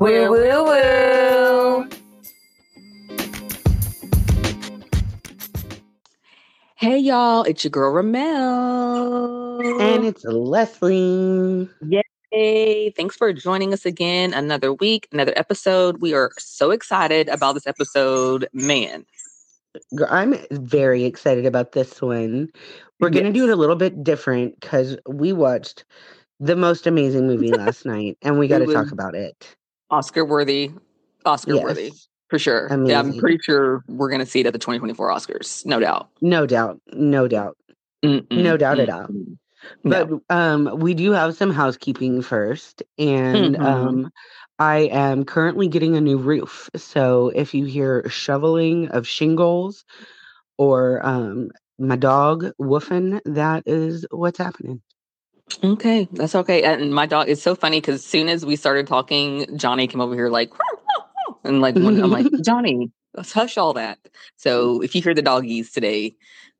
Woo woo woo. Hey y'all, it's your girl Ramelle. And it's Leslie. Yay. Thanks for joining us again. Another week, another episode. We are so excited about this episode. Man. I'm very excited about this one. We're going to do it a little bit different because we watched the most amazing movie last night and we got to talk about it. Oscar worthy. Oscar worthy. For sure. Yeah, I'm pretty sure we're gonna see it at the 2024 Oscars. No doubt. No doubt. No doubt. Mm-mm, No doubt at all. mm-mm. But No. um, we do have some housekeeping first, and Mhm. um, I am currently getting a new roof. So if you hear shoveling of shingles or um, my dog woofing, that is what's happening. Okay, that's okay. And my dog is so funny because as soon as we started talking, Johnny came over here like, and like, when, I'm like, Johnny, let's hush all that. So if you hear the doggies today,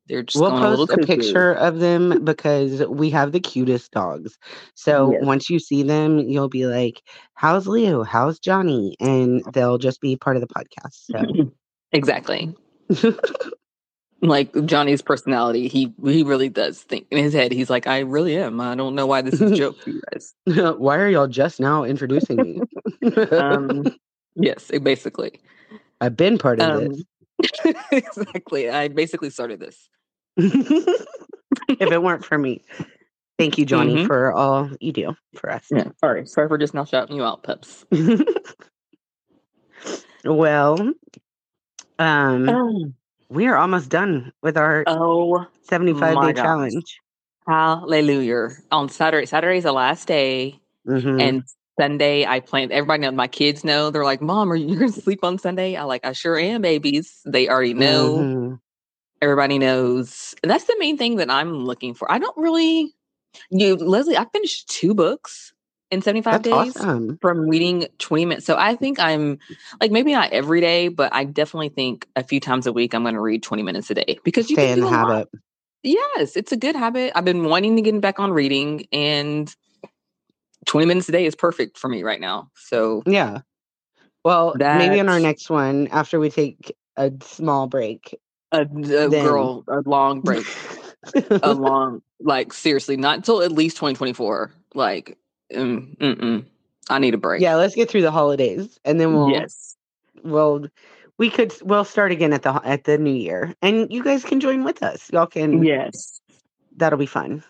they're just We'll going a little post a picture of them because we have the cutest dogs. So Yes. once you see them, you'll be like, "How's Leo? How's Johnny?" And they'll just be part of the podcast. exactly. Like Johnny's personality, he he really does think in his head. He's like, I really am. I don't know why this is a joke for you guys. why are y'all just now introducing me? Um, yes, basically. I've been part of Um, exactly. I basically started this. this. if it weren't for me, thank you, Johnny, Mhm. for all you do for us. Yeah. Sorry. Sorry for just now shouting you out, Peps. well, um, we are almost done with our Oh 75 day gosh. challenge. Hallelujah. On Saturday, Saturday's the last day. Mhm. And Sunday, I plan everybody knows my kids know. They're like, Mom, are you gonna sleep on Sunday? I like, I sure am, babies. They already know. Mhm. Everybody knows. And that's the main thing that I'm looking for. I don't really you Leslie, I finished two books in 75 That's days awesome. from reading 20 minutes. So I think I'm like maybe not every day, but I definitely think a few times a week I'm gonna read 20 minutes a day because you Stay can in do the a lot. habit. Yes, it's a good habit. I've been wanting to get back on reading, and 20 minutes a day is perfect for me right now. So, Yeah. Well, maybe in our next one, after we take a small break. a, a Then- girl, a long break, a long, like, seriously, not until at least 2024. Like, mm, mm-mm, I need a break. yeah, let's get through the holidays, and then we'll Yes. we'll we could we'll start again at the at the new year, and you guys can join with us. Y'all can. Yes. that'll be fun.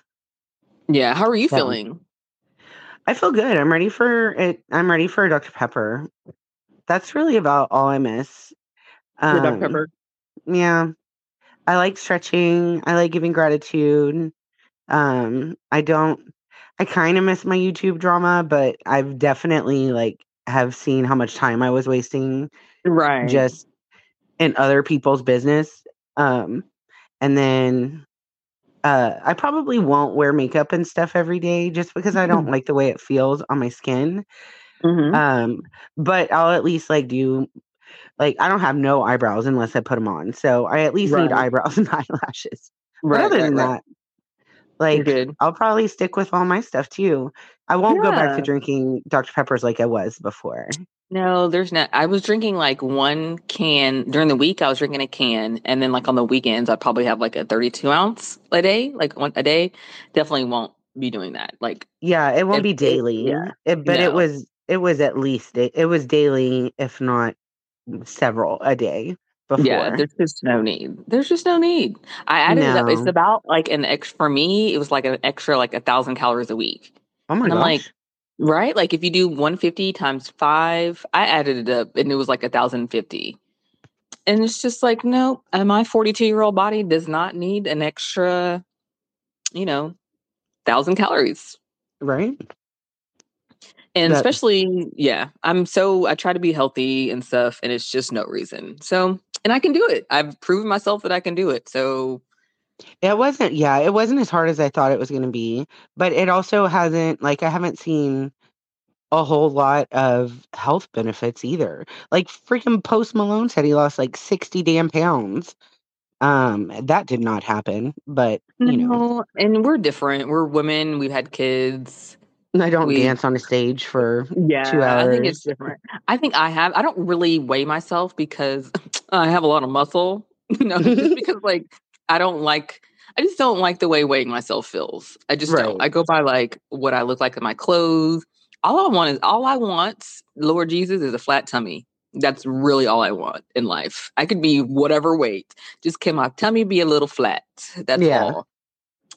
Yeah. How are you So- feeling? I feel good. I'm ready for it. I'm ready for Dr. Pepper. That's really about all I miss. Um, Dr. Pepper? Yeah. I like stretching. I like giving gratitude. Um, I don't I kind of miss my YouTube drama, but I've definitely like have seen how much time I was wasting Right. just in other people's business. Um, and then uh, I probably won't wear makeup and stuff every day just because I don't like the way it feels on my skin. Mhm. Um, but I'll at least like do like I don't have no eyebrows unless I put them on, so I at least need eyebrows and eyelashes. But other right, than right. that, like. I'll probably stick with all my stuff too. I won't go back to drinking Dr. Peppers like I was before. No, there's not. I was drinking like one can during the week. I was drinking a can, and then like on the weekends, I probably have like a 32 ounce a day, like one a day. Definitely won't be doing that. Like, Yeah, it won't be daily. yeah, It, but it was it was at least it was daily, if not several a day before. yeah, there's just no need. There's just no need. I added it up. It's about like an extra for me. It was like an extra like a thousand calories a week, oh my and I'm like, right? Like if you do 150 times five, I added it up, and it was like a thousand fifty. And it's just like, no, my 42 year old body does not need an extra, you know, thousand calories. right? And That- especially, yeah, I'm so I try to be healthy and stuff, and it's just no reason. So, and I can do it. I've proven myself that I can do it. So, It wasn't, yeah, it wasn't as hard as I thought it was going to be, but it also hasn't, like, I haven't seen a whole lot of health benefits either. Like, freaking Post Malone said he lost like 60 damn pounds. Um, that did not happen, but you know, and we're different. We're women. We've had kids. I don't We- dance on a stage for Yeah, two hours. I think it's different. I think I have. I don't really weigh myself because I have a lot of muscle. You know, just because like I don't like. I just don't like the way weighing myself feels. I just Right. don't. I go by like what I look like in my clothes. All I want is all I want, Lord Jesus, is a flat tummy. That's really all I want in life. I could be whatever weight. Just can my tummy be a little flat? That's Yeah. all.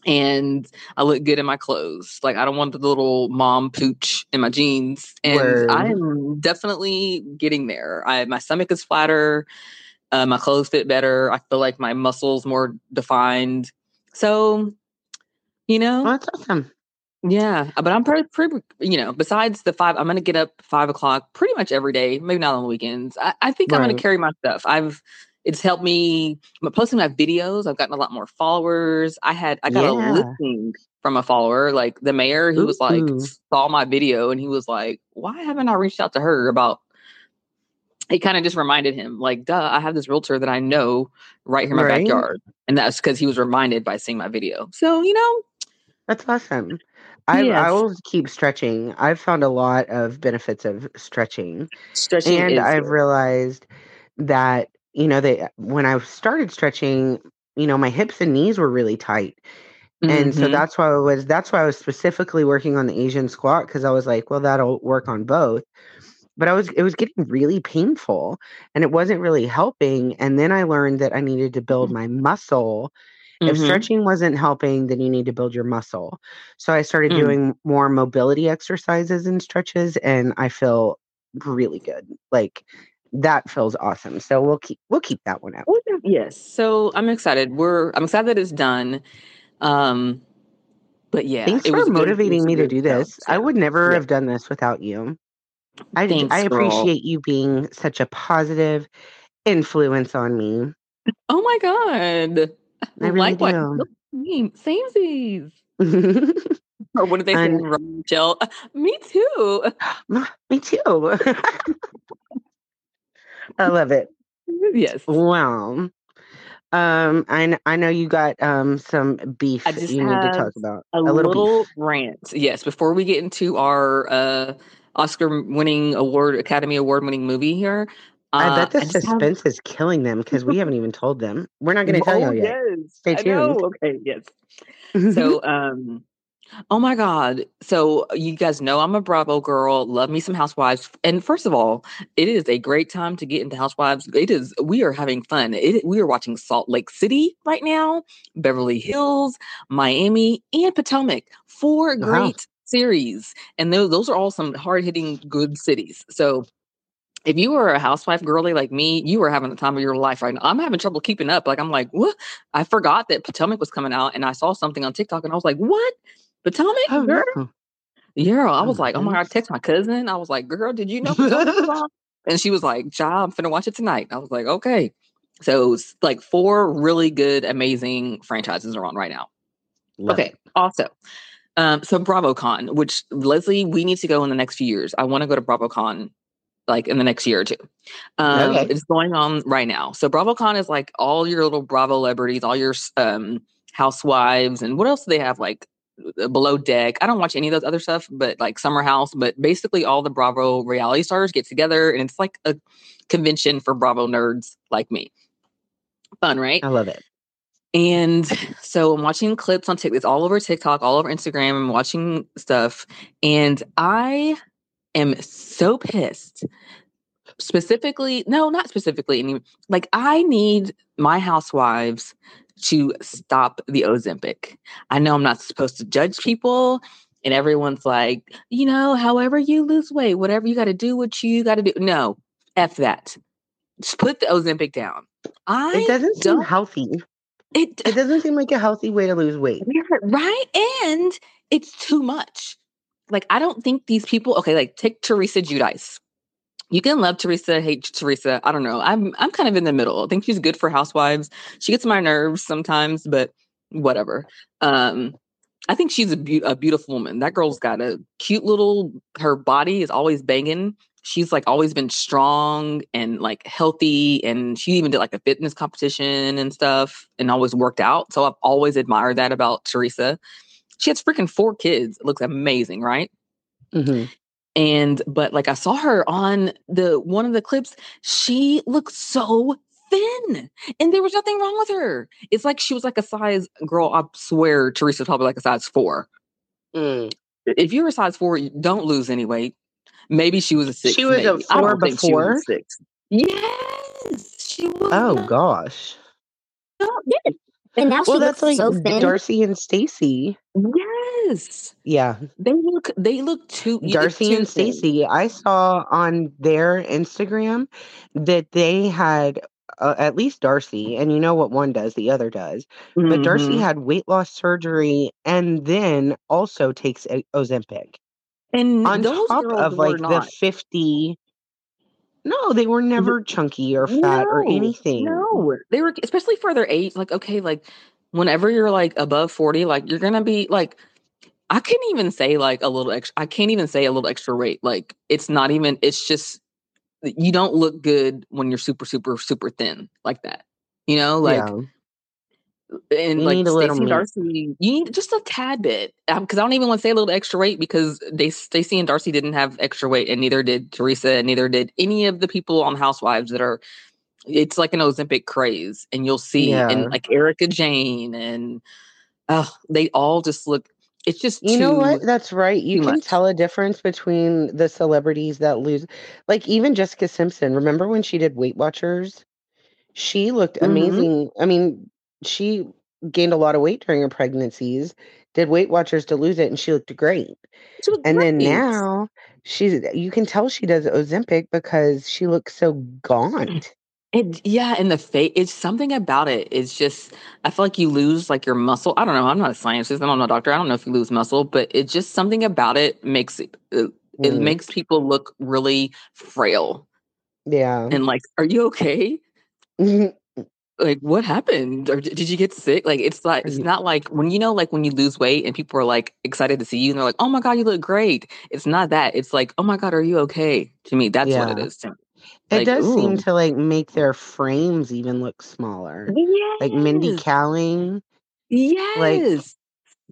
And I look good in my clothes. Like I don't want the little mom pooch in my jeans. And Word. I am definitely getting there. I my stomach is flatter. Uh, my clothes fit better. I feel like my muscles more defined. So, you know, Well, that's awesome. yeah, but I'm pretty, pretty, you know, besides the five, I'm going to get up five o'clock pretty much every day, maybe not on the weekends. I, I think I'm going to carry my stuff. I've, it's helped me I'm posting my videos. I've gotten a lot more followers. I had, I got Yeah. a listing from a follower, like the mayor, he was like, saw my video and he was like, why haven't I reached out to her about, it kind of just reminded him, like, duh, I have this realtor that I know right here in my Right. backyard. And that's because he was reminded by seeing my video. So, you know, That's awesome. I I will keep stretching. I've found a lot of benefits of stretching. stretching and I've realized that you know they when I started stretching, you know, my hips and knees were really tight. And so Mhm. that's why I was that's why I was specifically working on the Asian squat because I was like, well, that'll work on both. But I was it was getting really painful and it wasn't really helping. And then I learned that I needed to build my muscle. If Mhm. stretching wasn't helping, then you need to build your muscle. So I started Mm. doing more mobility exercises and stretches and I feel really good. Like that feels awesome. So we'll keep we'll keep that one out. Yes. So I'm excited. We're I'm excited that it's done. Um but yeah, Thanks it for was good- it motivating me to do this. I would never Yeah. have done this without you. I Thanks, I girl. appreciate you being such a positive influence on me. Oh my god. I really Likewise. do. Same. Samesies. Or what did they say in Jill? Me too. me too. I love it. Yes. Wow. Um, I I know you got um some beef I you need to talk about. A, A little, little, rant. Yes. Before we get into our uh Oscar winning award, Academy Award winning movie here. I uh, bet the have- suspense is killing them because we haven't even told them. We're not going to tell Oh, you yet. Yes. Stay I tuned. Okay. Yes. so um oh my god so you guys know i'm a bravo girl love me some housewives and first of all it is a great time to get into housewives it is we are having fun it, we are watching salt lake city right now beverly hills miami and potomac four Wow. great series and those, those are all some hard-hitting good cities so if you were a housewife girly like me, you were having the time of your life right now. I'm having trouble keeping up. Like I'm like, what? I forgot that Potomac was coming out, and I saw something on TikTok, and I was like, what? Potomac, oh, girl? no. Yeah, I Oh was my like, oh my god, I text my cousin. I was like, girl, did you know? And she was like, child, I'm finna watch it tonight. I was like, okay. So like four really good, amazing franchises are on right now. Love okay. it. Also, um, so BravoCon, which Leslie, we need to go in the next few years. I want to go to BravoCon like in the next year or two. Um, Okay. It's going on right now. So BravoCon is like all your little Bravo celebrities, all your um, housewives, and what else do they have? Like Uh, below deck. I don't watch any of those other stuff, but like Summer House. But basically, all the Bravo reality stars get together, and it's like a convention for Bravo nerds like me. Fun, right? I love it. And so I'm watching clips on TikTok, it's all over TikTok, all over Instagram. I'm watching stuff, and I am so pissed. Specifically, no, not specifically. Any, like I need my housewives to stop the Ozempic. I know I'm not supposed to judge people, and everyone's like, you know, however you lose weight, whatever you got to do, what you got to do. No, f that. Just put the Ozempic down. I It doesn't seem healthy. It It doesn't seem like a healthy way to lose weight. Right? And it's too much. Like, I don't think these people, okay, like take Teresa Giudice. You can love Teresa, hate Teresa. I don't know. I'm I'm kind of in the middle. I think she's good for housewives. She gets my nerves sometimes, but whatever. Um, I think she's a, beau- a beautiful woman. That girl's got a cute little. Her body is always banging. She's like always been strong and like healthy, and she even did like a fitness competition and stuff, and always worked out. So I've always admired that about Teresa. She has freaking four kids. It looks amazing, right? Mhm. And but like I saw her on the one of the clips, she looked so thin. And there was nothing wrong with her. It's like she was like a size girl, I swear Teresa's probably like a size four. Mm. If you're a size four, don't lose any weight. Maybe she was a six. She was a maybe. I four before? six. Yes, she was. Oh not- gosh. Yeah. And now Well, she that's looks like so thin. Darcey and Stacey. Yes, Yeah, they look. They look too. it's Darcey too and thin. Stacey. I saw on their Instagram that they had uh, at least Darcey, and you know what one does, the other does. But Darcey Mhm. had weight loss surgery and then also takes a- Ozempic and on those top girls of were like the not. 50. No, they were never chunky or fat or anything. No, they were especially for their age. Like, okay, like whenever you're like above 40, like you're gonna be like, I can't even say like a little extra, I can't even say a little extra weight. Like, it's not even, it's just you don't look good when you're super, super, super thin like that. You know, like yeah. And You like Stacey. Darcey, you need just a tad bit because I don't even want to say a little extra weight because they Stacey and Darcey didn't have extra weight, and neither did Teresa, and neither did any of the people on Housewives that are. It's like an Ozempic craze, and you'll see, Yeah. and like Erika Jayne, and oh, they all just look. It's just You know what? That's right. You can much. tell a difference between the celebrities that lose. Like even Jessica Simpson. Remember when she did Weight Watchers? She looked Mhm. amazing. I mean, she gained a lot of weight during her pregnancies, did Weight Watchers to lose it, and she looked great. she was And then now she's you can tell she does Ozempic because she looks so gaunt. It yeah, and the face it's something about it. It's just I feel like you lose like your muscle. I don't know. I'm not a scientist. I'm not a doctor. I don't know if you lose muscle, but it's just something about it makes it it, it Mm, makes people look really frail yeah. and like, are you okay? Like, what happened? Or did you get sick? Like, it's like it's not like when you know, like when you lose weight and people are like excited to see you and they're like, oh my god, you look great. It's not that. It's like, oh my god, are you okay? To me, that's what it is To me. It Like, does seem to like make their frames even look smaller. Like Mindy Yes. Kaling. Yes.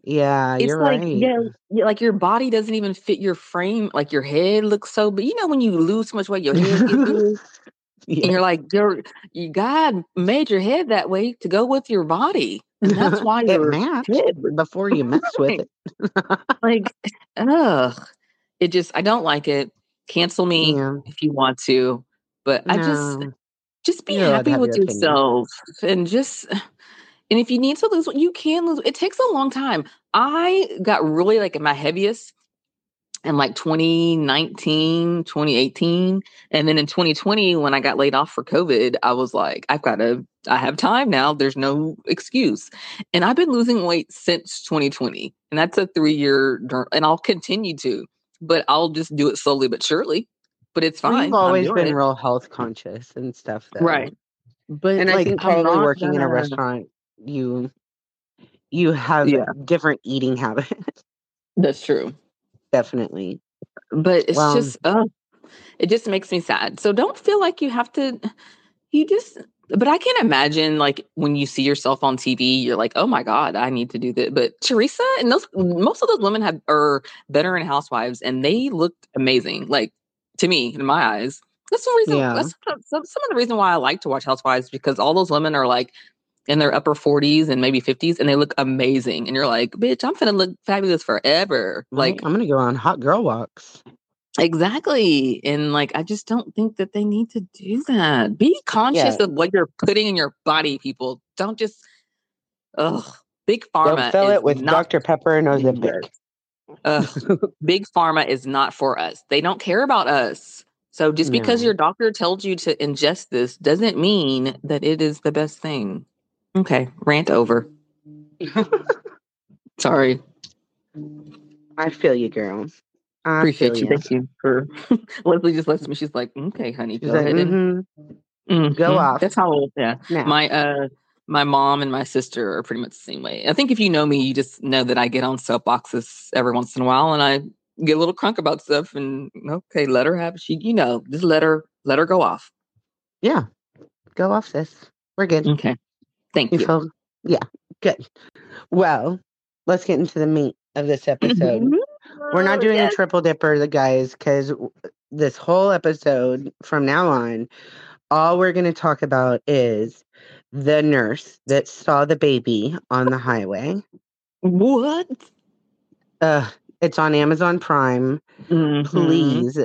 Yeah, it's you're like right. yeah, yeah, like your body doesn't even fit your frame. Like your head looks so but You know when you lose so much weight, your head big, and you're like, your you God made your head that way to go with your body, and that's why it your matched before you mess with it. like, ugh. It just I don't like it. Cancel me Yeah. if you want to, but I just just be You're happy with your opinion. yourself and just and if you need to lose you can lose it takes a long time i got really like at my heaviest in like 2019 2018 and then in 2020 when i got laid off for covid i was like i've got to i have time now there's no excuse and i've been losing weight since 2020 and that's a three year and i'll continue to but i'll just do it slowly but surely but it's fine You've always been it. real health conscious and stuff, though. Right. But And I like, think I'm probably working in a restaurant, you you have Yeah. different eating habits. That's true. Definitely. But it's just, uh, it just makes me sad. So don't feel like you have to. You just. But I can't imagine like when you see yourself on TV, you're like, oh my god, I need to do that. But Teresa and those most of those women have are better in Housewives, and they looked amazing. Like to me, in my eyes, that's the reason. Yeah. That's some some of the reason why I like to watch Housewives because all those women are like in their upper 40s and maybe 50s, and they look amazing. And you're like, bitch, I'm gonna look fabulous forever. Like I'm gonna go on hot girl walks. Exactly. And like I just don't think that they need to do that. Be conscious Yeah. of what you're putting in your body, people. Don't just ugh. Big pharma Don't fill it with not Dr. Pepper and Ozempic. Ugh. big pharma is not for us. They don't care about us. So just because No. your doctor told you to ingest this doesn't mean that it is the best thing. Okay, rant over. Sorry. I feel you, girl. I Appreciate you. Thank you for Leslie just lets me. She's like, okay, honey, She's go like, ahead and "Mhm, Go Mhm. off. That's how old yeah. now." My uh my mom and my sister are pretty much the same way. I think if you know me, you just know that I get on soapboxes every once in a while and I get a little crunk about stuff and okay, let her have it. She you know, just let her let her go off. yeah. Go off, sis. We're good. Okay. Thank You feel yeah, good. Well, let's get into the meat of this episode. Mhm. We're not Oh, doing yes. a triple dipper, the guys, because this whole episode from now on, all we're going to talk about is the nurse that saw the baby on the highway. What? Uh, it's on Amazon Prime. Mhm. Please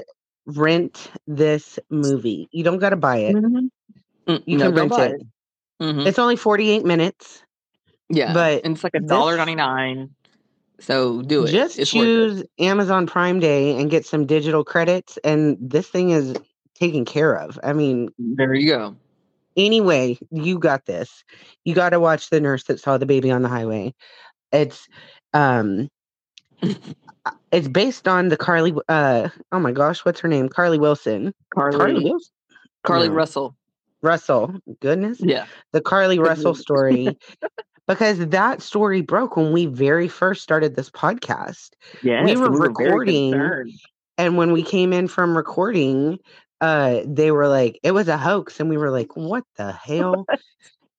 rent this movie. You don't got to buy it. Mhm. Mm, You no, can rent buy it. Mhm. It's only 48 minutes. Yeah, but and it's like a dollar ninety nine. So do it. Just it's worth it. choose Amazon Prime Day and get some digital credits, and this thing is taken care of. I mean, There you go. anyway, you got this. You got to watch the nurse that saw the baby on the highway. It's um it's based on the Carlee uh oh my gosh, what's her name? Carlee Wilson. Carlee, Carlee Carlee, No. Russell. Russell. Goodness. Yeah. The Carlee Russell story. because that story broke when we very first started this podcast. Yeah. We were and very recording. And when we came in from recording, uh, they were like, it was a hoax. And we were like, what the hell?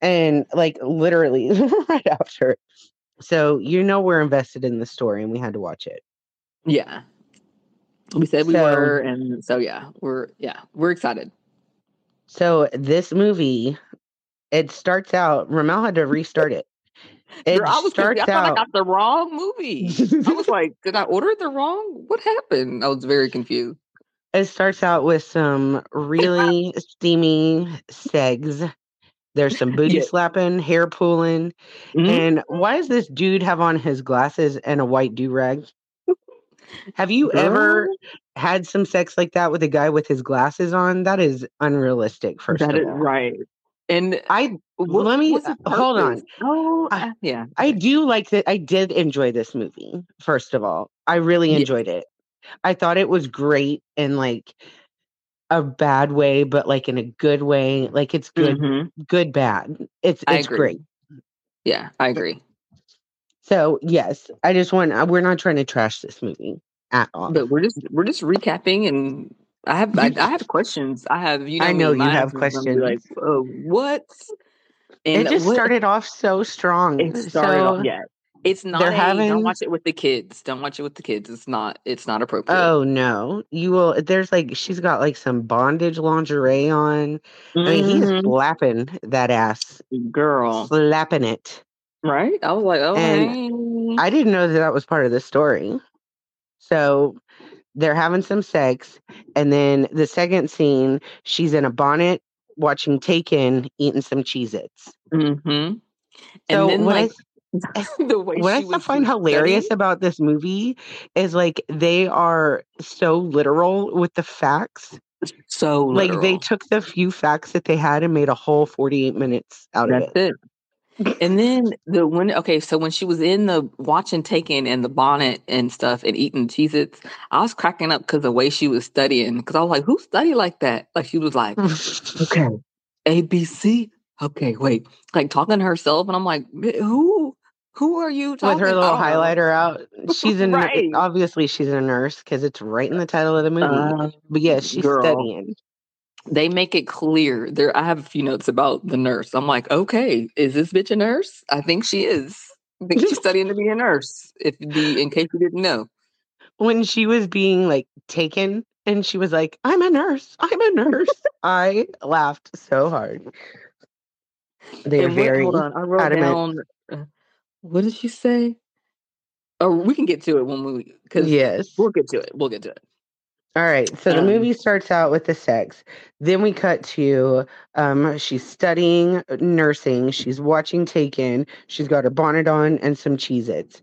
and like literally right after. So you know we're invested in the story and we had to watch it. Yeah. We said we So- were, and so yeah, we're yeah, we're excited. So this movie, it starts out, Ramelle had to restart it. It Girl, I was starts confused. I thought I out. got the wrong movie. I was like, did I order the wrong? What happened? I was very confused. It starts out with some really steamy segs. There's some booty Yeah. slapping, hair pulling. Mhm. And why does this dude have on his glasses and a white do rag? Have you ever Girl, had some sex like that with a guy with his glasses on? That is unrealistic, first that of is all. right. And I what- let me- uh, hold on. Oh, I- uh, yeah. I do like that. I did enjoy this movie, first of all. I really Yeah. enjoyed it. I thought it was great in like a bad way, but like in a good way. Like it's good, Mhm. good, bad. It's it's great. Yeah, I agree. So yes, I just want. uh, We're not trying to trash this movie at all. But we're just we're just recapping, and I have I, I have questions. I have you know I know you have questions. Like, oh, what? it just what- started off so strong. It started so, off. Yeah, it's not. they're A, having- Don't watch it with the kids. Don't watch it with the kids. It's not. It's not appropriate. Oh no, you will. There's like she's got like some bondage lingerie on. I mean, he's slapping mm-hmm. that ass, girl, slapping it. right? I was like, oh, And I didn't know that that was part of the story. So they're having some sex, and then the second scene, she's in a bonnet watching Taken, eating some Cheez-Its. mm-hmm. So then what I the way what I she still was find hilarious studying- about this movie is like they are so literal with the facts. so Like they took the few facts that they had and made a whole 48 minutes out of it. it. And then the when okay, so when she was in the watching Taken and the bonnet and stuff and eating Cheez Its, I was cracking up because the way she was studying. Because I was like, who study like that? Like she was like, okay, A B C. Okay, wait, like talking to herself, and I'm like, who? Who are you talking? with her little don't highlighter out. She's in Right. obviously she's a nurse because it's right in the title of the movie. Uh, but yes, she's girl. studying. They make it clear. There, I have a few notes about the nurse. I'm like, okay, is this bitch a nurse? I think she is. I think she's studying to be a nurse. If the in case you didn't know. When she was being like taken and she was like, "I'm a nurse. I'm a nurse." I laughed so hard. They're very hold on. I wrote adamant. down. uh, what did she say? Oh, we can get to it when we because yes. we'll get to it. We'll get to it. All right. So the Um, movie starts out with the sex. Then we cut to um she's studying nursing. She's watching Taken. She's got her bonnet on and some Cheez-Its.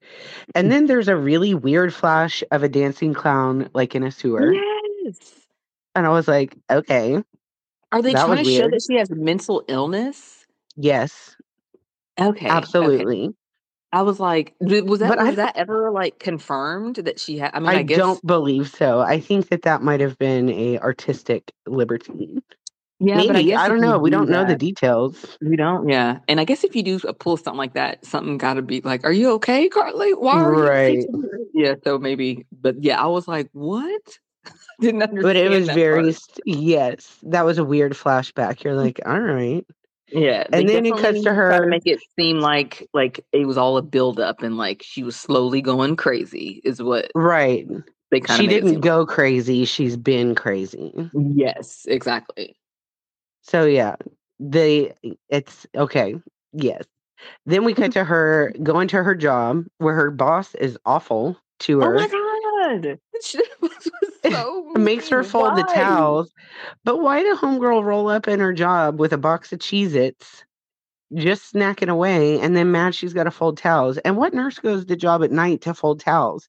And then there's a really weird flash of a dancing clown like in a sewer. Yes. And I was like, okay, Are they trying to show that she has mental illness? yes, Okay. okay. I was like, was that But I was don't- that ever like confirmed that she had? I mean, I, I, guess don't believe so. I think that that might have been a artistic liberty. yeah, Maybe but I, I don't know. We do don't know the details. We don't, yeah. And I guess if you do pull something like that, something got to be like, "Are you okay, Carlee? Why are Right. you?" teaching-" Yeah. So maybe, but yeah, I was like, "What?" Didn't understand. But it was very part. yes. That was a weird flashback. You're like, all right. Yeah, And then it cuts to her- to make it seem like like it was all a build up and like she was slowly going crazy is what Right. they kind She didn't go crazy. She's been crazy. Yes, exactly. So yeah, they it's okay. Yes. Then we cut to her going to her job where her boss is awful to her. Oh my god, so It oh makes her fold the towels. But why did homegirl roll up in her job with a box of Cheez Its, just snacking away, and then mad she's got to fold towels? And what nurse goes to job at night to fold towels?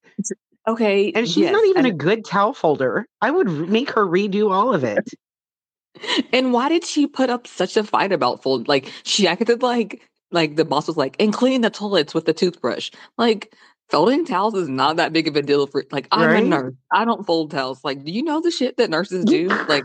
Okay, And she's yes, not even a good towel folder. I would make her redo all of it. and why did she put up such a fight about fold? Like she acted like like the boss was like, and clean the toilets with the toothbrush. Like folding towels is not that big of a deal for like I'm Right? a nurse. I don't fold towels. Like, do you know the shit that nurses do? Like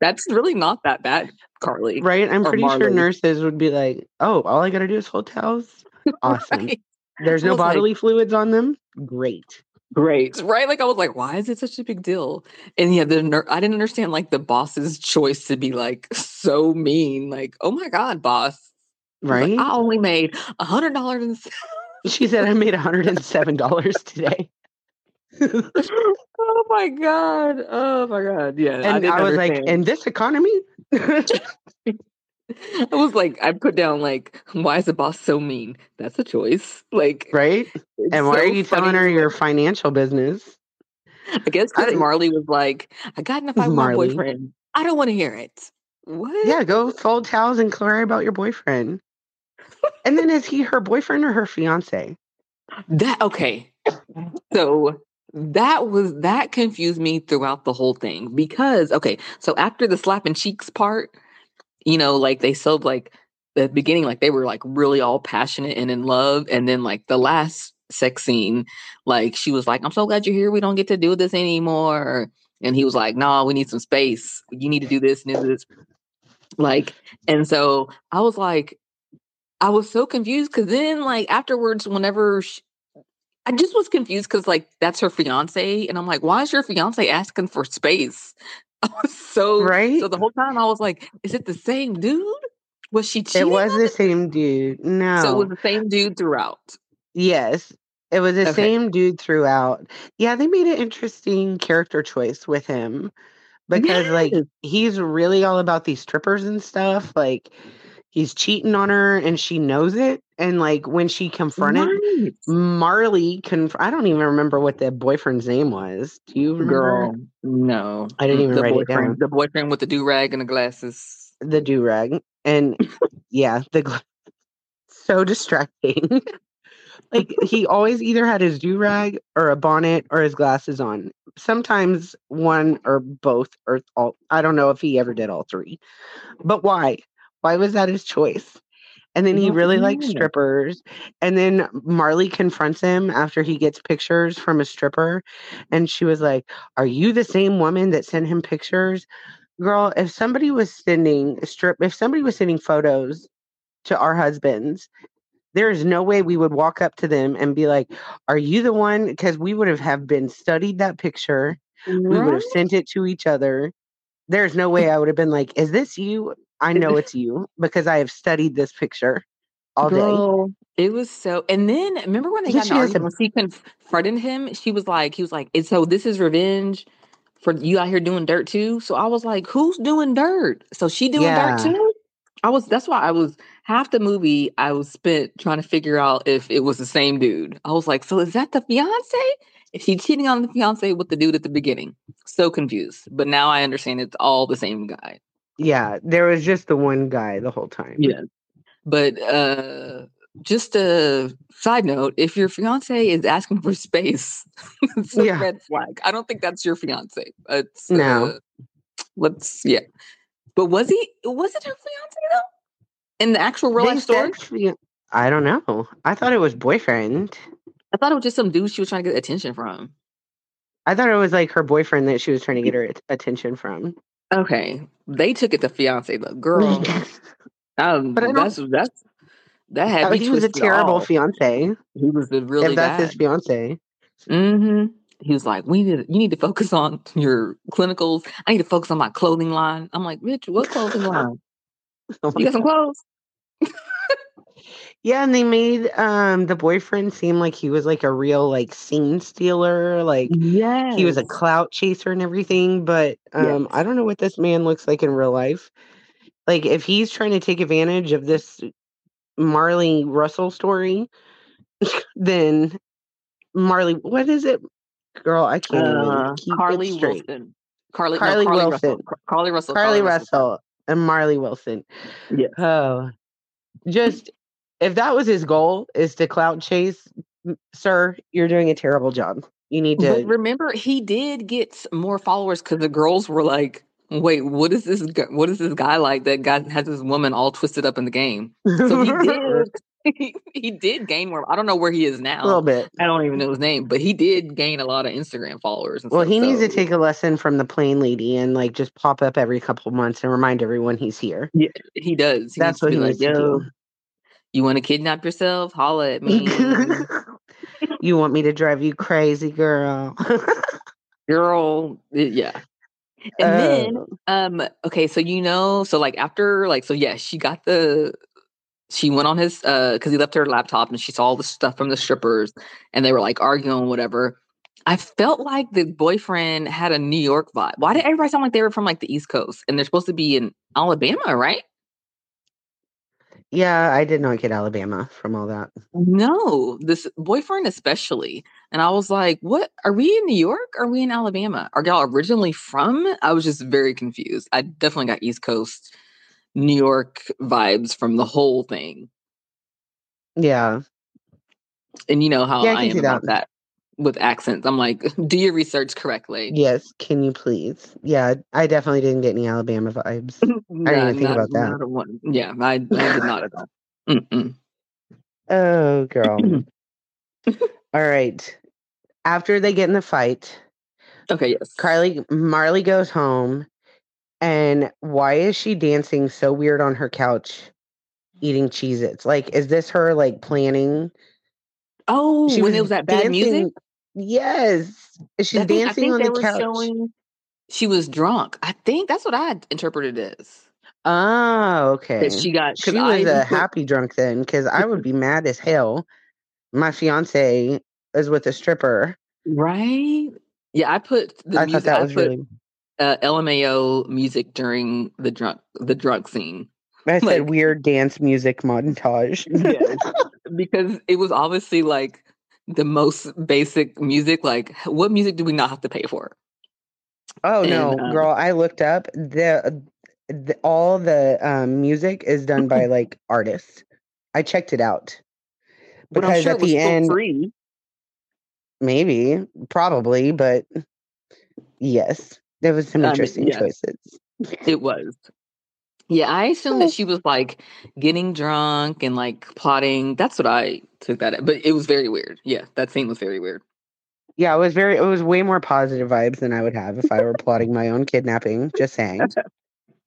that's really not that bad, Carlee. right? I'm pretty sure nurses would be like, oh, all I got to do is fold towels. Awesome. Right? There's no was like- bodily fluids on them. Great. Great, right? Like I was like, why is it such a big deal? And yeah, the ner- I didn't understand like the boss's choice to be like so mean. Like, oh my god, boss! He's like, Right? I only made a hundred dollars. and s- She said I made $107 today. oh my god! Oh my god! Yeah, And I, didn't was like, in this economy? I was like, I put down like, why is the boss so mean? That's a choice. Like, right? And why are so you telling her your financial business? I guess because Marlee was like, I got in a fight with my boyfriend. I don't want to hear it. What? Yeah, go fold towels and worry about your boyfriend. And then is he her boyfriend or her fiance? That okay. So that was that confused me throughout the whole thing because okay, so after the slapping cheeks part, you know, like they so like the beginning, like they were like really all passionate and in love, and then like the last sex scene, like she was like, "I'm so glad you're here. We don't get to do this anymore." And he was like, "No, we need some space. You need to do this and this." Like, and so I was like, I was so confused because then, like afterwards, whenever sh I just was confused because like that's her fiance, and I'm like, why is your fiance asking for space? I was so Right? So the whole time I was like, is it the same dude? Was she cheating? It was the same dude. No. So it was the same dude throughout. Yes. It was the Okay. same dude throughout. Yeah, they made an interesting character choice with him because like he's really all about these strippers and stuff. Like he's cheating on her and she knows it. And like when she confronted Right. Marlee, conf- I don't even remember what the boyfriend's name was. Do you uh, remember? Girl, no. I didn't mm, even the write it down. The boyfriend with the do rag and the glasses. The do rag. And yeah, the gla- so distracting. like he always either had his do rag or a bonnet or his glasses on. Sometimes one or both or all. I don't know if he ever did all three. But why? Why was that his choice? And then he really likes strippers. And then Marlee confronts him after he gets pictures from a stripper. And she was like, Are you the same woman that sent him pictures? Girl, if somebody was sending strip, if somebody was sending photos to our husbands, there is no way we would walk up to them and be like, Are you the one? Because we would have, have been studied that picture. We would have sent it to each other. There's no way I would have been like, Is this you? I know it's you because I have studied this picture all day. It was so. And then remember when they Yeah, got an argument? When she confronted him, she was like, he was like, and so this is revenge for you out here doing dirt too. So I was like, who's doing dirt? So she doing Yeah. dirt too? I was. That's why I was half the movie. I was spent trying to figure out if it was the same dude. I was like, so is that the fiance? Is she cheating on the fiance with the dude at the beginning? So confused. But now I understand it's all the same guy. Yeah, there was just the one guy the whole time. Yeah. But uh just a side note, if your fiance is asking for space, it's a Yeah. red flag. I don't think that's your fiance. It's No. uh, let's yeah. But was he was it her fiance though? In the actual real life story? she- I don't know. I thought it was boyfriend. I thought it was just some dude she was trying to get attention from. I thought it was like her boyfriend that she was trying to get her attention from. Okay. They took it to fiance though. Girl. Um, But that's that's that had he was a terrible fiance. He was the really if that's bad. his fiance. hmm He was like, "We need you need to focus on your clinicals. I need to focus on my clothing line." I'm like, "Bitch, what clothing line?" Oh You got some clothes? Yeah, and they made um the boyfriend seem like he was like a real like scene stealer, like Yes. he was a clout chaser and everything, but um I don't know what this man looks like in real life. Like if he's trying to take advantage of this Marlee Russell story, then Marlee what is it? Girl, I can't Uh, even Carlee. Wilson. Carlee, Carlee no, Carlee Wilson. Russell. Carlee Russell. Carlee Russell and Marlee Wilson. Yes. Oh, just if that was his goal is to clout chase, sir, you're doing a terrible job. You need But to. remember, he did get more followers because the girls were like, "Wait, what is this? What is this guy like that guy has this woman all twisted up in the game?" So he did. He, he did gain more. I don't know where he is now. a little bit. I don't even know his name, but he did gain a lot of Instagram followers. And Well, stuff, he needs to take a lesson from the plane lady and like just pop up every couple months and remind everyone he's here. Yeah, he does. He That's what he like, needs to "Yo, do. You want to kidnap yourself? Holla at me, you want me to drive you crazy, girl? girl." Yeah. And then Oh. Um, okay, so you know, so like after like so yeah, she got the she went on his uh because he left her laptop and she saw all the stuff from the strippers and they were like arguing, whatever. I felt like the boyfriend had a New York vibe. Why did everybody sound like they were from like the East Coast and they're supposed to be in Alabama, right? Yeah, I did not get Alabama from all that. No, this boyfriend especially. And I was like, what? Are we in New York? Are we in Alabama? Are y'all originally from? I was just very confused. I definitely got East Coast, New York vibes from the whole thing. Yeah, And you know how Yeah, I I, am see about that. With accents. I'm like, do your research correctly. yes. Can you please? Yeah, I definitely didn't get any Alabama vibes. Nah, even think about that. Yeah, I, I did not at all. Mm-mm. Oh, girl. all right. After they get in the fight, Okay, yes. Carlee Marlee goes home, and why is she dancing so weird on her couch, eating Cheez Its? Like, is this her like planning? Oh, when it was that bad music. Yes, she's think, dancing on the couch. showing she was drunk. I think that's what I interpreted it as. Oh, okay. That she got She was a put- happy drunk then, because I would be mad as hell. My fiance is with a stripper. right. Yeah, I put the I music. thought that I was put really. uh, LMAO music during the drunk the drunk scene. I said like- weird dance music montage. Yes. because it was obviously like the most basic music. Like, what music do we not have to pay for? Oh no, And, uh, girl! I looked up the, the all the um, music is done by like artists. I checked it out But I'm because sure at the end, free. maybe, probably, but yes, there was some I mean, interesting choices. It was. Yeah, I assumed that she was like getting drunk and like plotting. That's what I took that. At. But it was very weird. Yeah, that scene was very weird. Yeah, it was very. It was way more positive vibes than I would have if I were plotting my own kidnapping. Just saying.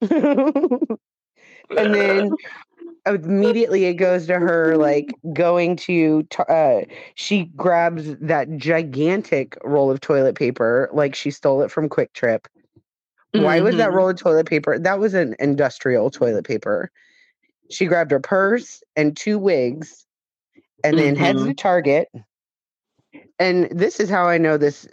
and then immediately it goes to her like going to uh she grabs that gigantic roll of toilet paper like she stole it from QuikTrip why was that Mhm. roll of toilet paper? That was an industrial toilet paper. She grabbed her purse and two wigs and then heads to target. And this is how i know this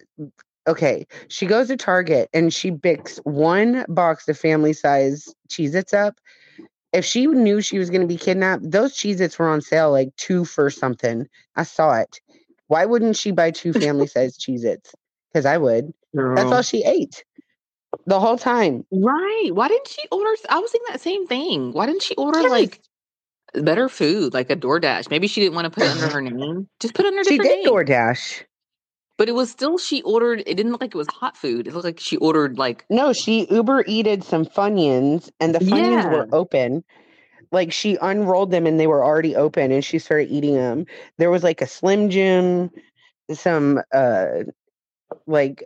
okay she goes to target and she picks one box of family size cheez its up. If she knew she was going to be kidnapped those cheez its were on sale like two for something. I saw it. Why wouldn't she buy two family size cheez its? Because i would. That's all she ate the whole time Right. Why didn't she order? I was thinking that same thing. Why didn't she order Yes. like better food, like a DoorDash? Maybe she didn't want to put it under her name. Just put it under she did name. DoorDash. But it was still she ordered. It didn't look like it was hot food. It looked like she ordered like No, she Uber eated some Funyuns, and the Funyuns were open. Like she unrolled them, and they were already open, and she started eating them. There was like a Slim Jim, some uh, like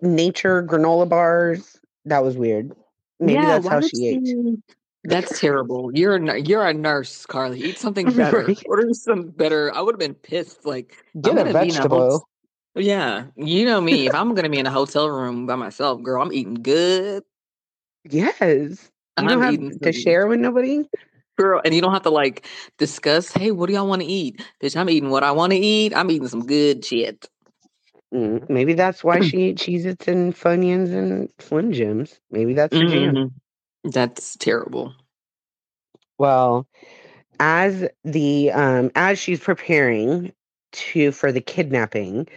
nature granola bars. That was weird. Maybe yeah. that's how would she ate. That's terrible. You're a you're a nurse, Carlee. Eat something better. Right. Order some better. I would have been pissed. Like Get a gonna be a vegetable. hot- yeah, you know me. If I'm gonna be in a hotel room by myself, girl, I'm eating good. Yes. You don't I'm have eating to share with nobody? girl, and you don't have to like discuss. Hey, what do y'all want to eat? Bitch, I'm eating what I want to eat. I'm eating some good shit. Mm, maybe that's why she ate Cheez Its and Funyuns and Slim Jims. Maybe that's her jam. Mhm. That's terrible. Well, as the um as she's preparing to for the kidnapping,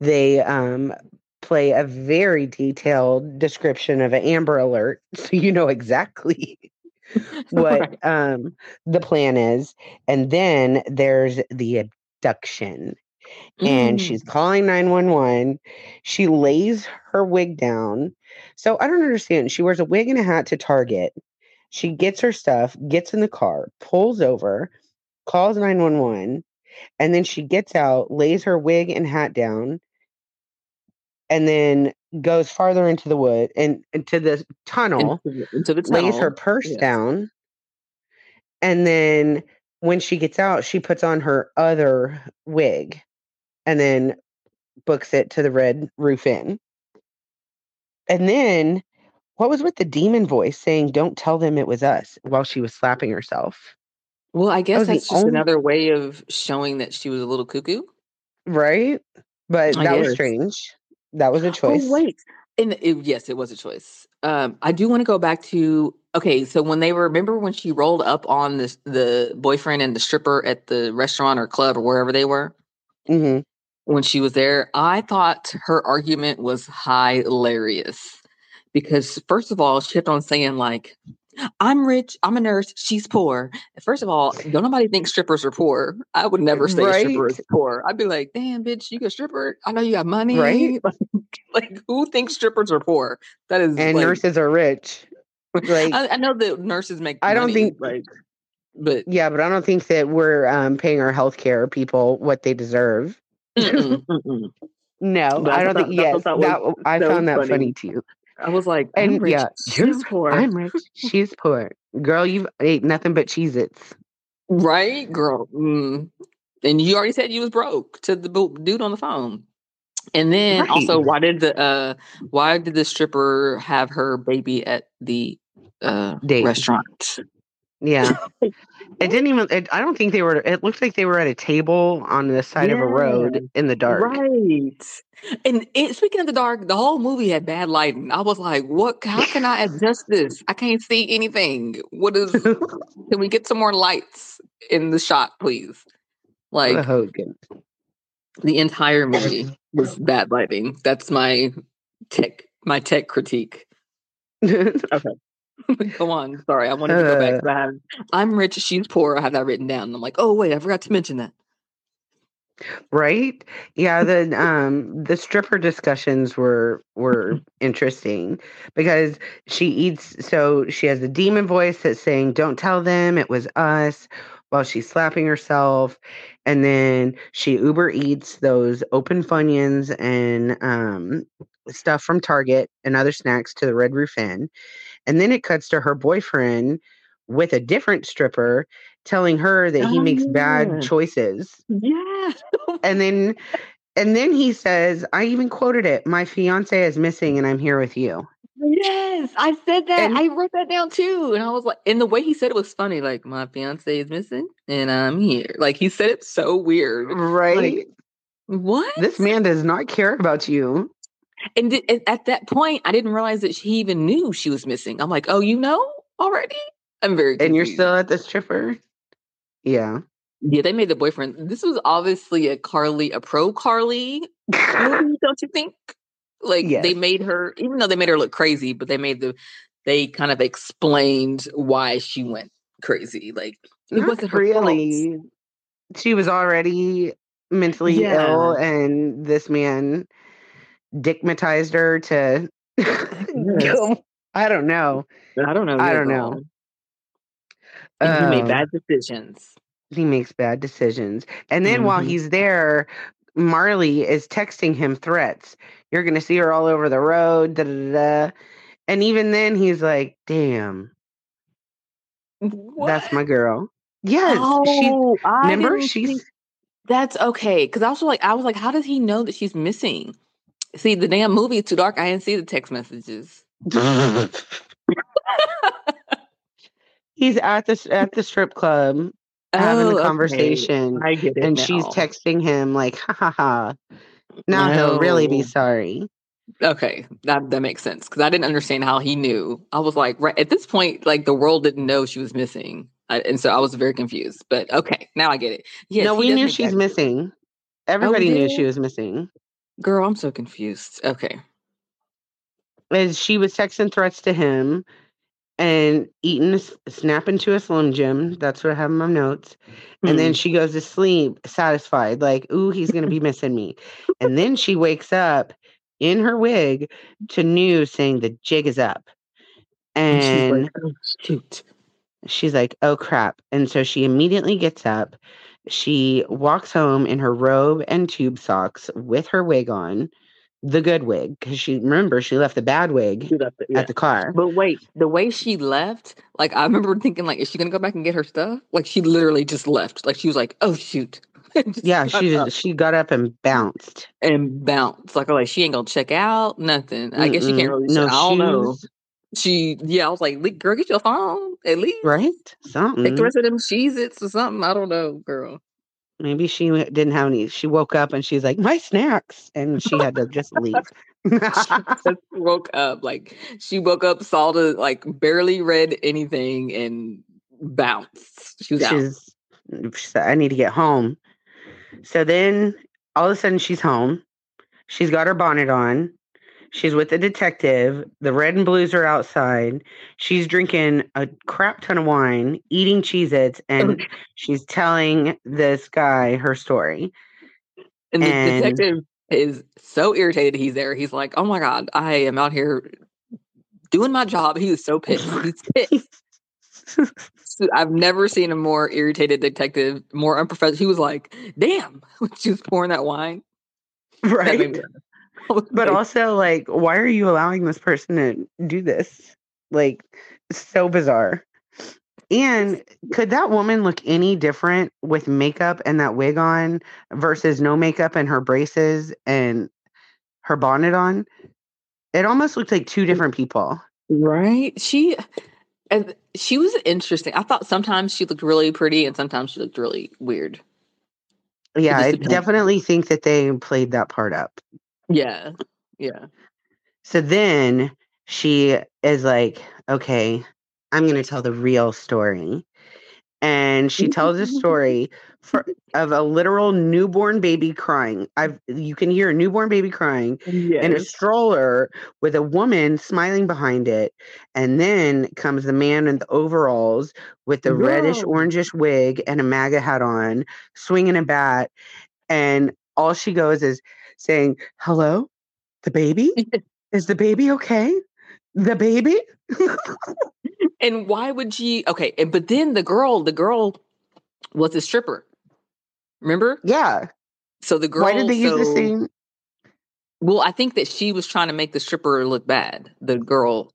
they um play a very detailed description of an Amber Alert, so you know exactly what Right. um the plan is. And then there's the abduction. And Mm. she's calling 911. She lays her wig down. So I don't understand. She wears a wig and a hat to Target. She gets her stuff, gets in the car, pulls over, calls 911, and then she gets out, lays her wig and hat down, and then goes farther into the wood and into the tunnel, into, the, into the lays her purse Yes. down, and then when she gets out, she puts on her other wig and then books it to the Red Roof Inn. And then what was with the demon voice saying, Don't tell them it was us while she was slapping herself? Well, I guess the that's just only- another way of showing that she was a little cuckoo. Right? But I that was strange. That was a choice. Oh wait, and it, yes, it was a choice. Um, I do want to go back to okay. So when they were, remember when she rolled up on this the boyfriend and the stripper at the restaurant or club or wherever they were hmm when she was there, I thought her argument was hilarious because first of all, she kept on saying like, "I'm rich, I'm a nurse, she's poor." First of all, don't nobody think strippers are poor. I would never say a stripper Right. is poor. I'd be like, "Damn, bitch, you a stripper? I know you got money, Right. like, who thinks strippers are poor? That is And like, nurses are rich. Like, I, I know that nurses make. I don't money, think- like, but yeah, but I don't think that we're um, paying our healthcare people what they deserve. Mm-mm, mm-mm. No, But I don't think. Yes, that was that I found that funny. funny too. I was like, I'm And rich, yeah, she's poor. I'm rich. She's poor. Girl, you've ate nothing but Cheez Its. Right, girl. Mm. And you already said you was broke to the dude on the phone. And then Right. also, why did the uh why did the stripper have her baby at the uh Date. restaurant? Yeah. It didn't even, it, I don't think they were, it looked like they were at a table on the side of a road in the dark. Right. And it, speaking of the dark, the whole movie had bad lighting. I was like, what how can I adjust this? I can't see anything. What is can we get some more lights in the shot, please? Like oh, Hogan. the entire movie was bad lighting. That's my tech my tech critique. Go on. Sorry, I wanted to go back. Uh. I have, I'm rich, she's poor. I have that written down. I'm like, oh wait, I forgot to mention that. right? Yeah, the um the stripper discussions were were interesting because she eats so she has a demon voice that's saying, Don't tell them it was us while she's slapping herself. And then she Uber eats those open funyuns and um stuff from Target and other snacks to the Red Roof Inn. And then it cuts to her boyfriend with a different stripper telling her that he Oh, makes yeah. bad choices Yeah. Oh and then and then he says i even quoted it my fiance is missing and i'm here with you yes, I said that. And- I wrote that down too. And I was like, and the way he said it was funny. Like, my fiance is missing and I'm here. Like he said it so weird. right What? this man does not care about you And, and at that point, I didn't realize that she even knew she was missing. I'm like, oh, you know already? I'm very and you're still at the stripper yeah Yeah, they made the boyfriend. This was obviously a Carlee, a pro Carlee movie, don't you think? Like they made her, even though they made her look crazy, but they made the, they kind of explained why she went crazy. Like it not wasn't her fault. really she was already mentally Yeah. ill and this man dickmatized her to go i don't know I don't know. I don't know. girl. And he made Um, bad decisions. he makes bad decisions. And then while Mhm. he's there, Marlee is texting him threats. You're going to see her all over the road. Da, da, da, da. And even then, he's like, damn, that's my girl. Yes. she's, Oh, I remember? didn't She's. think- That's okay. Because I was like, I was like, how does he know that she's missing? See, the damn movie too dark. I didn't see the text messages. he's at the at the strip club having Oh, the okay. conversation, I get it and she's texting him like, "Ha ha ha." Now he'll really be sorry. Okay, that that makes sense because I didn't understand how he knew. I was like, right at this point, like the world didn't know she was missing, I, and so I was very confused. But okay, now I get it. Yes, no, we knew she's missing. Everybody oh, knew she was missing. Girl, I'm so confused. Okay, As she was texting threats to him and eating, snapping to a Slim Jim. That's what I have in my notes. And then Hmm. she goes to sleep satisfied, like, ooh, he's going to be missing me. And then she wakes up in her wig to news saying the jig is up. and she's like, oh shoot. she's like, oh crap. And so she immediately gets up. She walks home in her robe and tube socks with her wig on, the good wig, because she remember she left the bad wig Yeah. at the car. But wait, the way she left, like I remember thinking, like, is she gonna go back and get her stuff? Like she literally just left. Like she was like, oh shoot. Yeah, she just, she got up and bounced. and bounced. Like, like she ain't gonna check out, nothing. I guess she can't really. no I don't know. She, yeah, I was like, "Le- girl, get your phone at least. right? Take the Something. rest of them Cheez Its or something. I don't know, girl. Maybe she didn't have any. She woke up and she's like, my snacks, and she had to just leave. She just woke up. Like she woke up, saw the like barely read anything and bounced. She was out. she's mm, she said, I need to get home. So then all of a sudden she's home. She's got her bonnet on. She's with the detective. The red and blues are outside. She's drinking a crap ton of wine, eating Cheez Its, and she's telling this guy her story. And the And- detective is so irritated he's there. He's like, Oh my God, I am out here doing my job. He was so pissed. He's pissed. I've never seen a more irritated detective, more unprofessional. He was like, Damn, when she was pouring that wine. Right? was But also, like, why are you allowing this person to do this? Like, so bizarre. And could that woman look any different with makeup and that wig on versus no makeup and her braces and her bonnet on? It almost looked like two different people. Right? She and she was interesting. I thought sometimes she looked really pretty and sometimes she looked really weird. Yeah, I definitely think that they played that part up. Yeah. Yeah. So then she is like, okay, I'm going to tell the real story. And she tells a story for, of a literal newborn baby crying. I've you can hear a newborn baby crying in a stroller with a woman smiling behind it. And then comes the man in the overalls with the reddish orangish wig and a MAGA hat on, swinging a bat. And all she goes is saying, Hello, the baby? Is the baby okay? The baby? And why would she okay, and but then the girl, the girl was a stripper. Remember? yeah. So the girl Why did they use the so- same? Well, I think that she was trying to make the stripper look bad. The girl.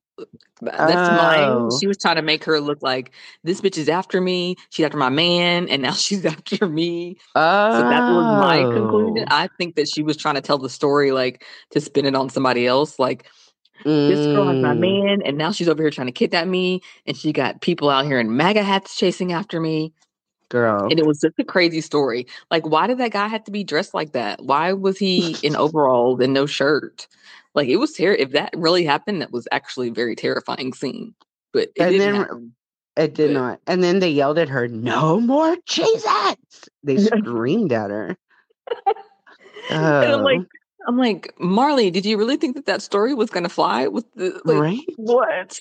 That's mine. Oh. She was trying to make her look like this bitch is after me. She's after my man, and now she's after me. Oh. So that was my conclusion. I think that she was trying to tell the story like to spin it on somebody else. Like this girl is my Mm. man, and now she's over here trying to kidnap me, and she got people out here in MAGA hats chasing after me. Girl. And it was just a crazy story. Like, why did that guy have to be dressed like that? Why was he in overalls and no shirt? Like, it was terrible. If that really happened, that was actually a very terrifying scene. But it And didn't then- happen. It did But- not. And then they yelled at her, no more Cheez-Its! They screamed at her. And I'm like, Oh, I'm like, Marlee, did you really think that that story was going to fly? With the like, right? what?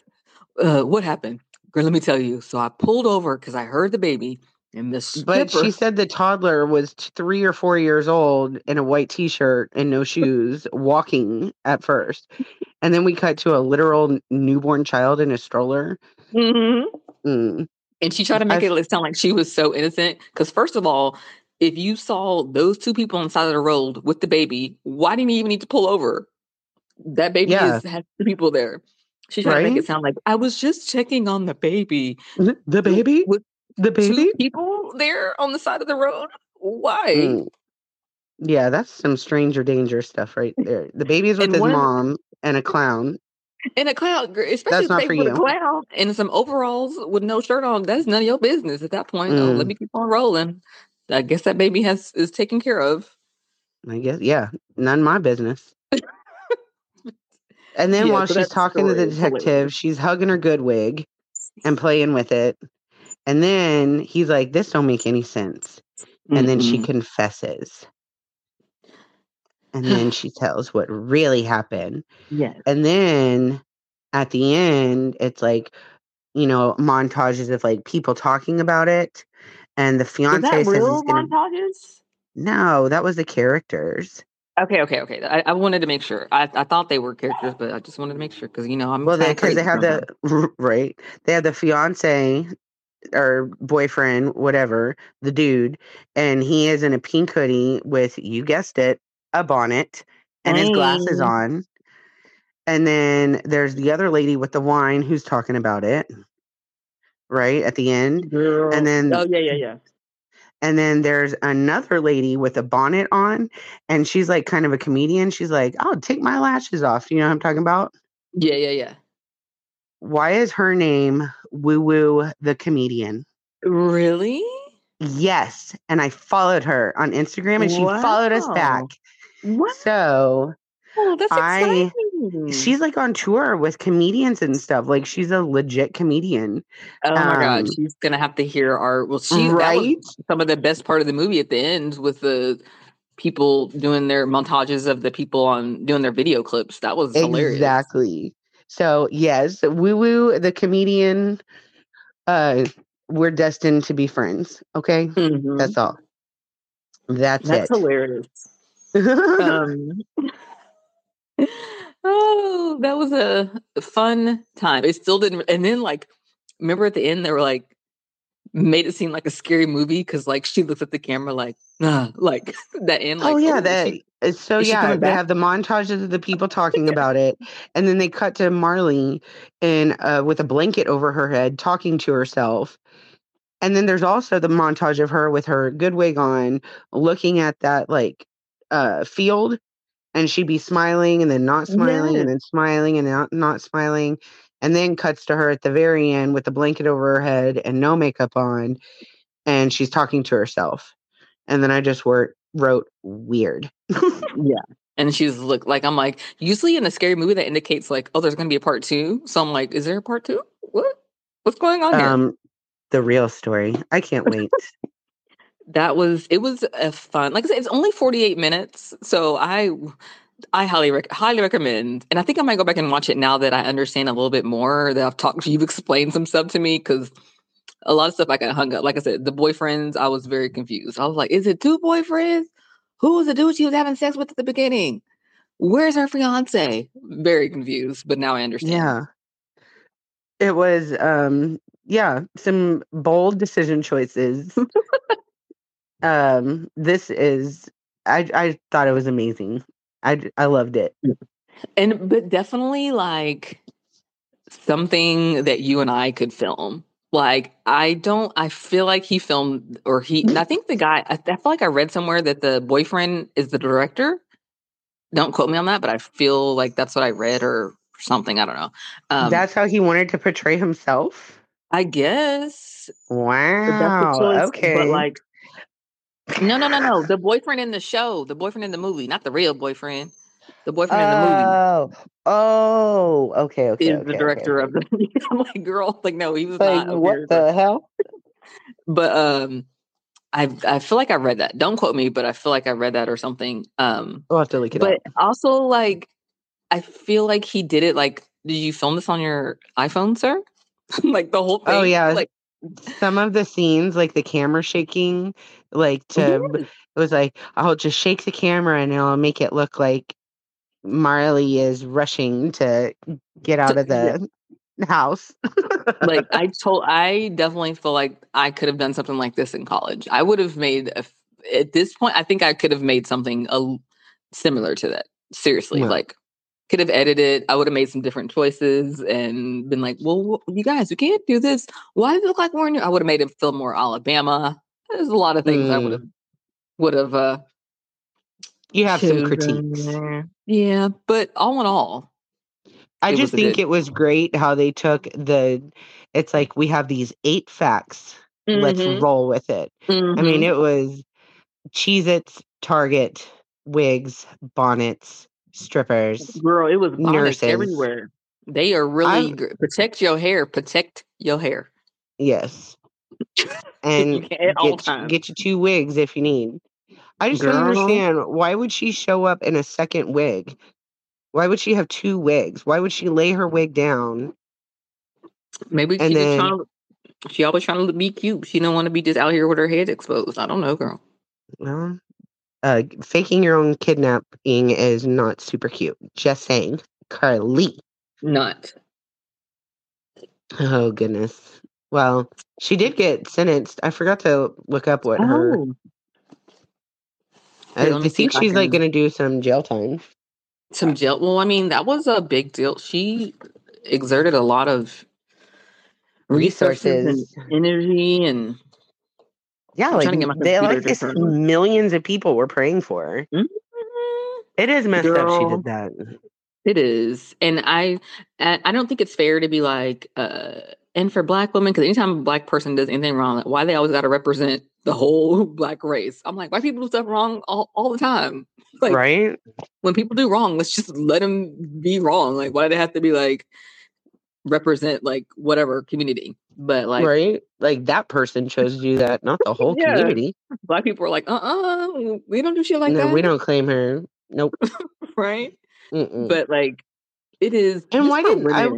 Uh, what happened, girl? Let me tell you. So I pulled over because I heard the baby, and the But stripper- she said the toddler was three or four years old in a white t shirt and no shoes, walking at first. And then we cut to a literal newborn child in a stroller. Mhm. Mm. And she tried to make I've- it sound like she was so innocent. Because first of all, if you saw those two people on the side of the road with the baby, why didn't you even need to pull over? That baby Yeah. is, has two people there. She tried to make it sound like I was just checking on the baby. The baby? With The baby? Two people there on the side of the road. Why? Mm. Yeah, that's some stranger danger stuff right there. The baby's with his one mom and a clown. And a clown, especially not if for put a you. clown in some overalls with no shirt on. That's none of your business at that point. Oh, let Mm. me keep on rolling. I guess that baby has is taken care of. I guess, yeah, none of my business. And then Yeah, while she's talking to the is hilarious. detective, she's hugging her good wig and playing with it. And then he's like, "This don't make any sense." And then she mm-hmm. confesses. And then she tells what really happened. yes. And then at the end, it's like, you know, montages of like people talking about it. And the fiance says real gonna montages? No, that was the characters. Okay, okay, okay. I, I wanted to make sure. I, I thought they were characters, but I just wanted to make sure because you know I'm Well, they because they crazy have the right. They have the fiance or boyfriend, whatever, the dude, and he is in a pink hoodie with you guessed it, a bonnet and his glasses on. And then there's the other lady with the wine who's talking about it, right at the end. Girl. And then oh yeah, yeah, yeah. and then there's another lady with a bonnet on, and she's like kind of a comedian. She's like, "I'll take my lashes off." You know what I'm talking about? Yeah, yeah, yeah. Why is her name Woo Woo the comedian? Really? Yes, and I followed her on Instagram, and she followed us back. Wow. So Oh, that's I- exciting. she's like on tour with comedians and stuff. Like she's a legit comedian, oh my god, um, she's gonna have to hear our well she right? some of the best part of the movie at the end with the people doing their montages of the people on doing their video clips. That was hilarious. Exactly. So yes, Woo Woo the comedian. Uh, we're destined to be friends. Okay, Mhm. that's all. That's, That's it. hilarious. um oh that was a fun time it still didn't and then like remember at the end they were like made it seem like a scary movie because like she looks at the camera like like that end like oh yeah, is that she- so yeah. They have the montages of the people talking about it, and then they cut to Marlee in uh, with a blanket over her head talking to herself. And then there's also the montage of her with her good wig on, looking at that like uh, field, and she'd be smiling and then not smiling Yes. and then smiling and not not smiling, and then cuts to her at the very end with a blanket over her head and no makeup on, and she's talking to herself. And then I just wrote wrote weird. yeah and she's look like i'm like usually in a scary movie that indicates like oh there's gonna be a part two so i'm like is there a part two what what's going on here Um, the real story. I can't wait. that was it was a fun like i said it's only 48 minutes so i i highly rec- highly recommend and i think i might go back and watch it now that i understand a little bit more that i've talked you've explained some stuff to me because a lot of stuff i got hung up like i said the boyfriends i was very confused i was like is it two boyfriends who was the dude she was having sex with at the beginning where's her fiance very confused but now i understand yeah. It was um yeah, some bold decision choices. um this is I I thought it was amazing. I I loved it. and but definitely like something that you and I could film. Like I don't I feel like he filmed or he I think the guy I, I feel like I read somewhere that the boyfriend is the director. Don't quote me on that, but I feel like that's what I read or something. I don't know. Um That's how he wanted to portray himself. I guess but that's Wow. the choice. okay. But like no no no no. The boyfriend in the show, the boyfriend in the movie, not the real boyfriend. The boyfriend in the movie. oh, oh, okay, okay, is okay, the director okay. of the I'm like girl like no he was Like, not what the hell? but um I I feel like I read that don't quote me but I feel like I read that or something um We'll have to look it but up. But also like I feel like he did it like did you film this on your iPhone sir like the whole thing Oh yeah, like some of the scenes, like the camera shaking, like to it was like I'll just shake the camera and I'll make it look like Marlee is rushing to get out of the house. like I told I definitely feel like I could have done something like this in college I would have made a, at this point I think I could have made something a, similar to that seriously Yeah. like could have edited I would have made some different choices and been like well you guys we can't do this why does it look like we're I would have made it feel more Alabama there's a lot of things I would have would have uh you have some critiques. yeah but all in all I just think good- it was great how they took the. It's like we have these eight facts. Let's Mhm, roll with it. I mean, mhm. it was Cheez Its, Target, wigs, bonnets, strippers. girl, it was nurses. everywhere. They are really gr- protect your hair. Protect your hair. Yes. And can't- at all get, get you two wigs if you need. I just don't understand why would she show up in a second wig? Why would she have two wigs? Why would she lay her wig down? Maybe And she just then- trying to, she always trying to be cute. She don't want to be just out here with her head exposed. I don't know, girl. Well, uh, faking your own kidnapping is not super cute. Just saying. Carlee. Not. Oh goodness. Well, she did get sentenced. I forgot to look up what her. Oh, I, I think I she's like going to do some jail time. some jail. Well, I mean, that was a big deal. She exerted a lot of resources, Resources. and energy, and Yeah, I'm like trying to get my they like this millions of people were praying for her. Mhm. It is messed up she did that. It is, and I, I I don't think it's fair to be like, uh, and for Black women, because anytime a Black person does anything wrong, like, why they always got to represent the whole Black race? I'm like, white people do stuff wrong all, all the time. Like, right? when people do wrong, let's just let them be wrong. Like, why do they have to be like represent like whatever community? But like, right? Like that person chose to do that, not the whole Yeah. community. Black people are like, uh, uh we don't do shit like no, that, we don't claim her. Nope. right? Mm-mm. But like, it is. And why didn't I-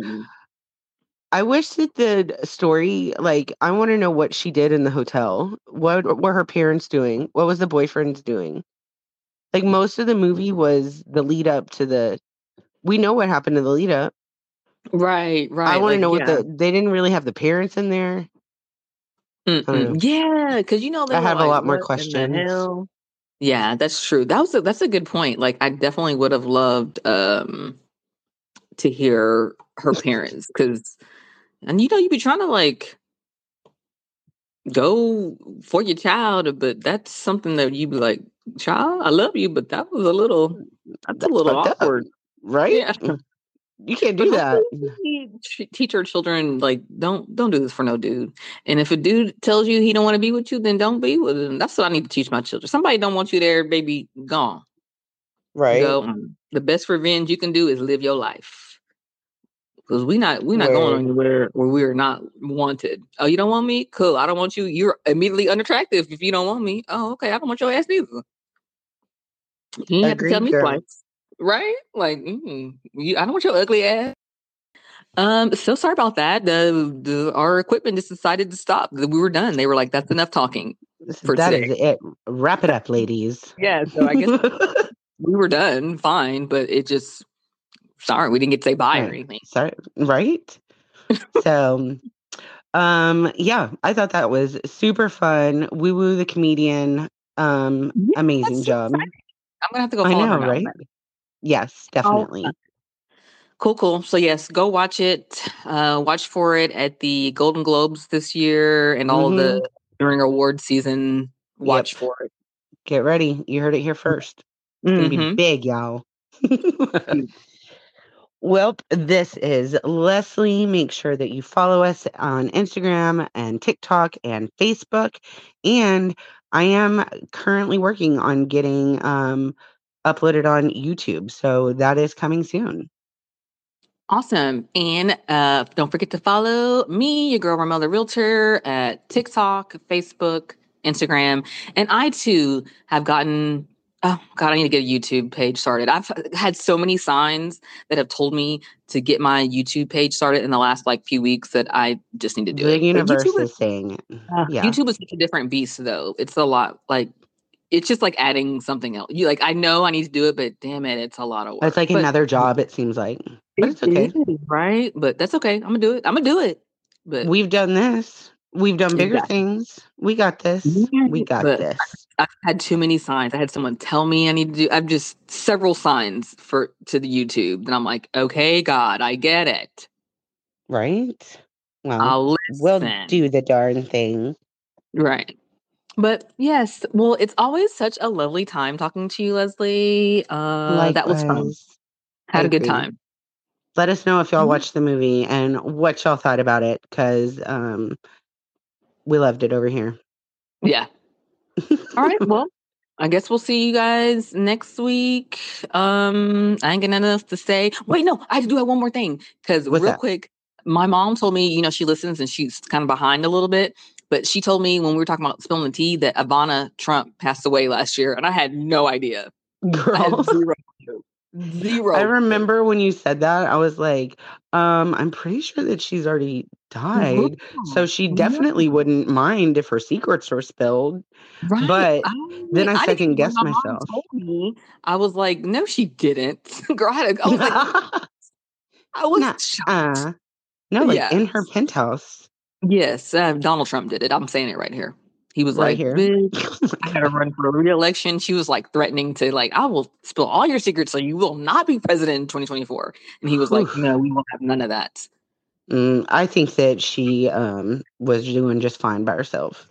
I wish that the story, like, I want to know what she did in the hotel. What were her parents doing? What was the boyfriends doing? Like, most of the movie was the lead up to the. We know what happened to the lead up. Right, right. I want to like, know yeah. what the. They didn't really have the parents in there. Yeah, because you know they I have a lot more "What in the questions." Yeah, that's true. That was a, that's a good point. Like, I definitely would have loved um to hear her parents because, and you know, you be trying to like go for your child, but that's something that you be like, child, I love you, but that was a little that's, That's a little fucked up. awkward. Right? Yeah. You can't do But that. teach our children like don't don't do this for no dude. And if a dude tells you he don't want to be with you, then don't be with him. That's what I need to teach my children. Somebody don't want you there, baby, gone. Right? On. The best revenge you can do is live your life. Because we not we not going anywhere where we are not wanted. Oh, you don't want me? Cool. I don't want you. You're immediately unattractive if you don't want me. Oh, okay. I don't want your ass either. You have to tell me girl. twice, right? Like, mm, you, I don't want your ugly ass. Um, so sorry about that. The, the our equipment just decided to stop. We were done. They were like, "That's enough talking." for That today. is it. Wrap it up, ladies. Yeah. So I guess we were done, fine. But it just sorry we didn't get to say bye or Right. anything. Sorry, right? so, um, yeah, I thought that was super fun. Woo Woo the comedian, um, Yeah, amazing job. I'm gonna have to go. I know, her now. right? Yes, definitely. Cool, cool. So yes, go watch it. Uh, watch for it at the Golden Globes this year and all the during award season. Watch for it. Get ready. You heard it here first. It's gonna be Mhm. big, y'all. well, this is Leslie. Make sure that you follow us on Instagram and TikTok and Facebook. And I am currently working on getting um, uploaded on YouTube. So that is coming soon. Awesome. And uh, don't forget to follow me, your girl Ramelle the Realtor, at TikTok, Facebook, Instagram. And I too have gotten, oh God, I need to get a YouTube page started. I've had so many signs that have told me to get my YouTube page started in the last like few weeks that I just need to do The it. Universe YouTube is saying it. Uh, yeah. YouTube is such a different beast, though. It's a lot like it's just like adding something else. You like I know I need to do it, but damn it, it's a lot of work. It's like But another job, it seems like. But it's okay. is, right? But that's okay. I'm gonna do it. I'm gonna do it. But We've done this. We've done bigger Exactly. things. We got this. We got but- this. I've had too many signs. I had someone tell me I need to do. I've just several signs for to the YouTube, and I'm like, okay, God, I get it. Right? Well, I'll listen. we'll do the darn thing. Right. But yes, well, it's always such a lovely time talking to you, Leslie. Uh, that was fun. Had I a good time. Let us know if y'all Mhm. watched the movie and what y'all thought about it, because um, we loved it over here. Yeah. All right. Well, I guess we'll see you guys next week. Um, I ain't got nothing else to say. Wait, no, I just do have one more thing. Because real that? quick, my mom told me, you know, she listens and she's kind of behind a little bit. But she told me when we were talking about spilling the tea that Ivana Trump passed away last year, and I had no idea. I had Girl. zero. Zero. I remember when you said that, I was like, um, I'm pretty sure that she's already died. So she definitely wouldn't mind if her secrets were spilled. Right. But then I didn't second guessed my myself. Told me, I was like, no, she didn't. Girl, I, had a, I was like, I was Nah, shocked. uh, no, like Yeah. in her penthouse Yes, uh, Donald Trump did it. I'm saying it right here. He was right like, here. "Bitch, I gotta run for a re-election. She was like threatening to like, I will spill all your secrets so you will not be president in 2024. And he was like, No, we won't have none of that. Mm, I think that she um was doing just fine by herself.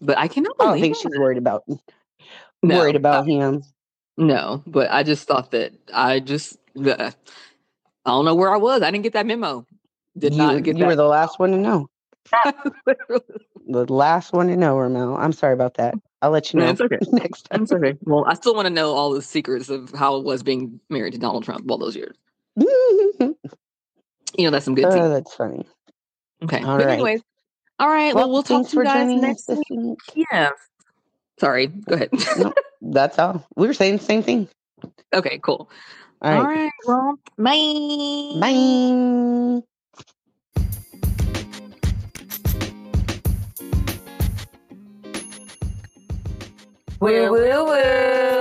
But I cannot I don't think that. she's worried about no, worried about him. no. But I just thought that I just uh, I don't know where I was. I didn't get that memo. Did You not get you were the last one to know. The last one to know, Ramelle. I'm sorry about that. I'll let you No, know it's okay. next time. It's okay. Well, I still want to know all the secrets of how it was being married to Donald Trump all those years. oh, You know, that's some good tea. Oh, that's funny. Okay. all but right. anyways, all right. Well, Well, we'll talk to you guys next week. week. Yeah. Sorry. Go ahead. No, that's all. We were saying the same thing. okay, cool. All All right. right. Well, bye. Bye. Woo woo woo.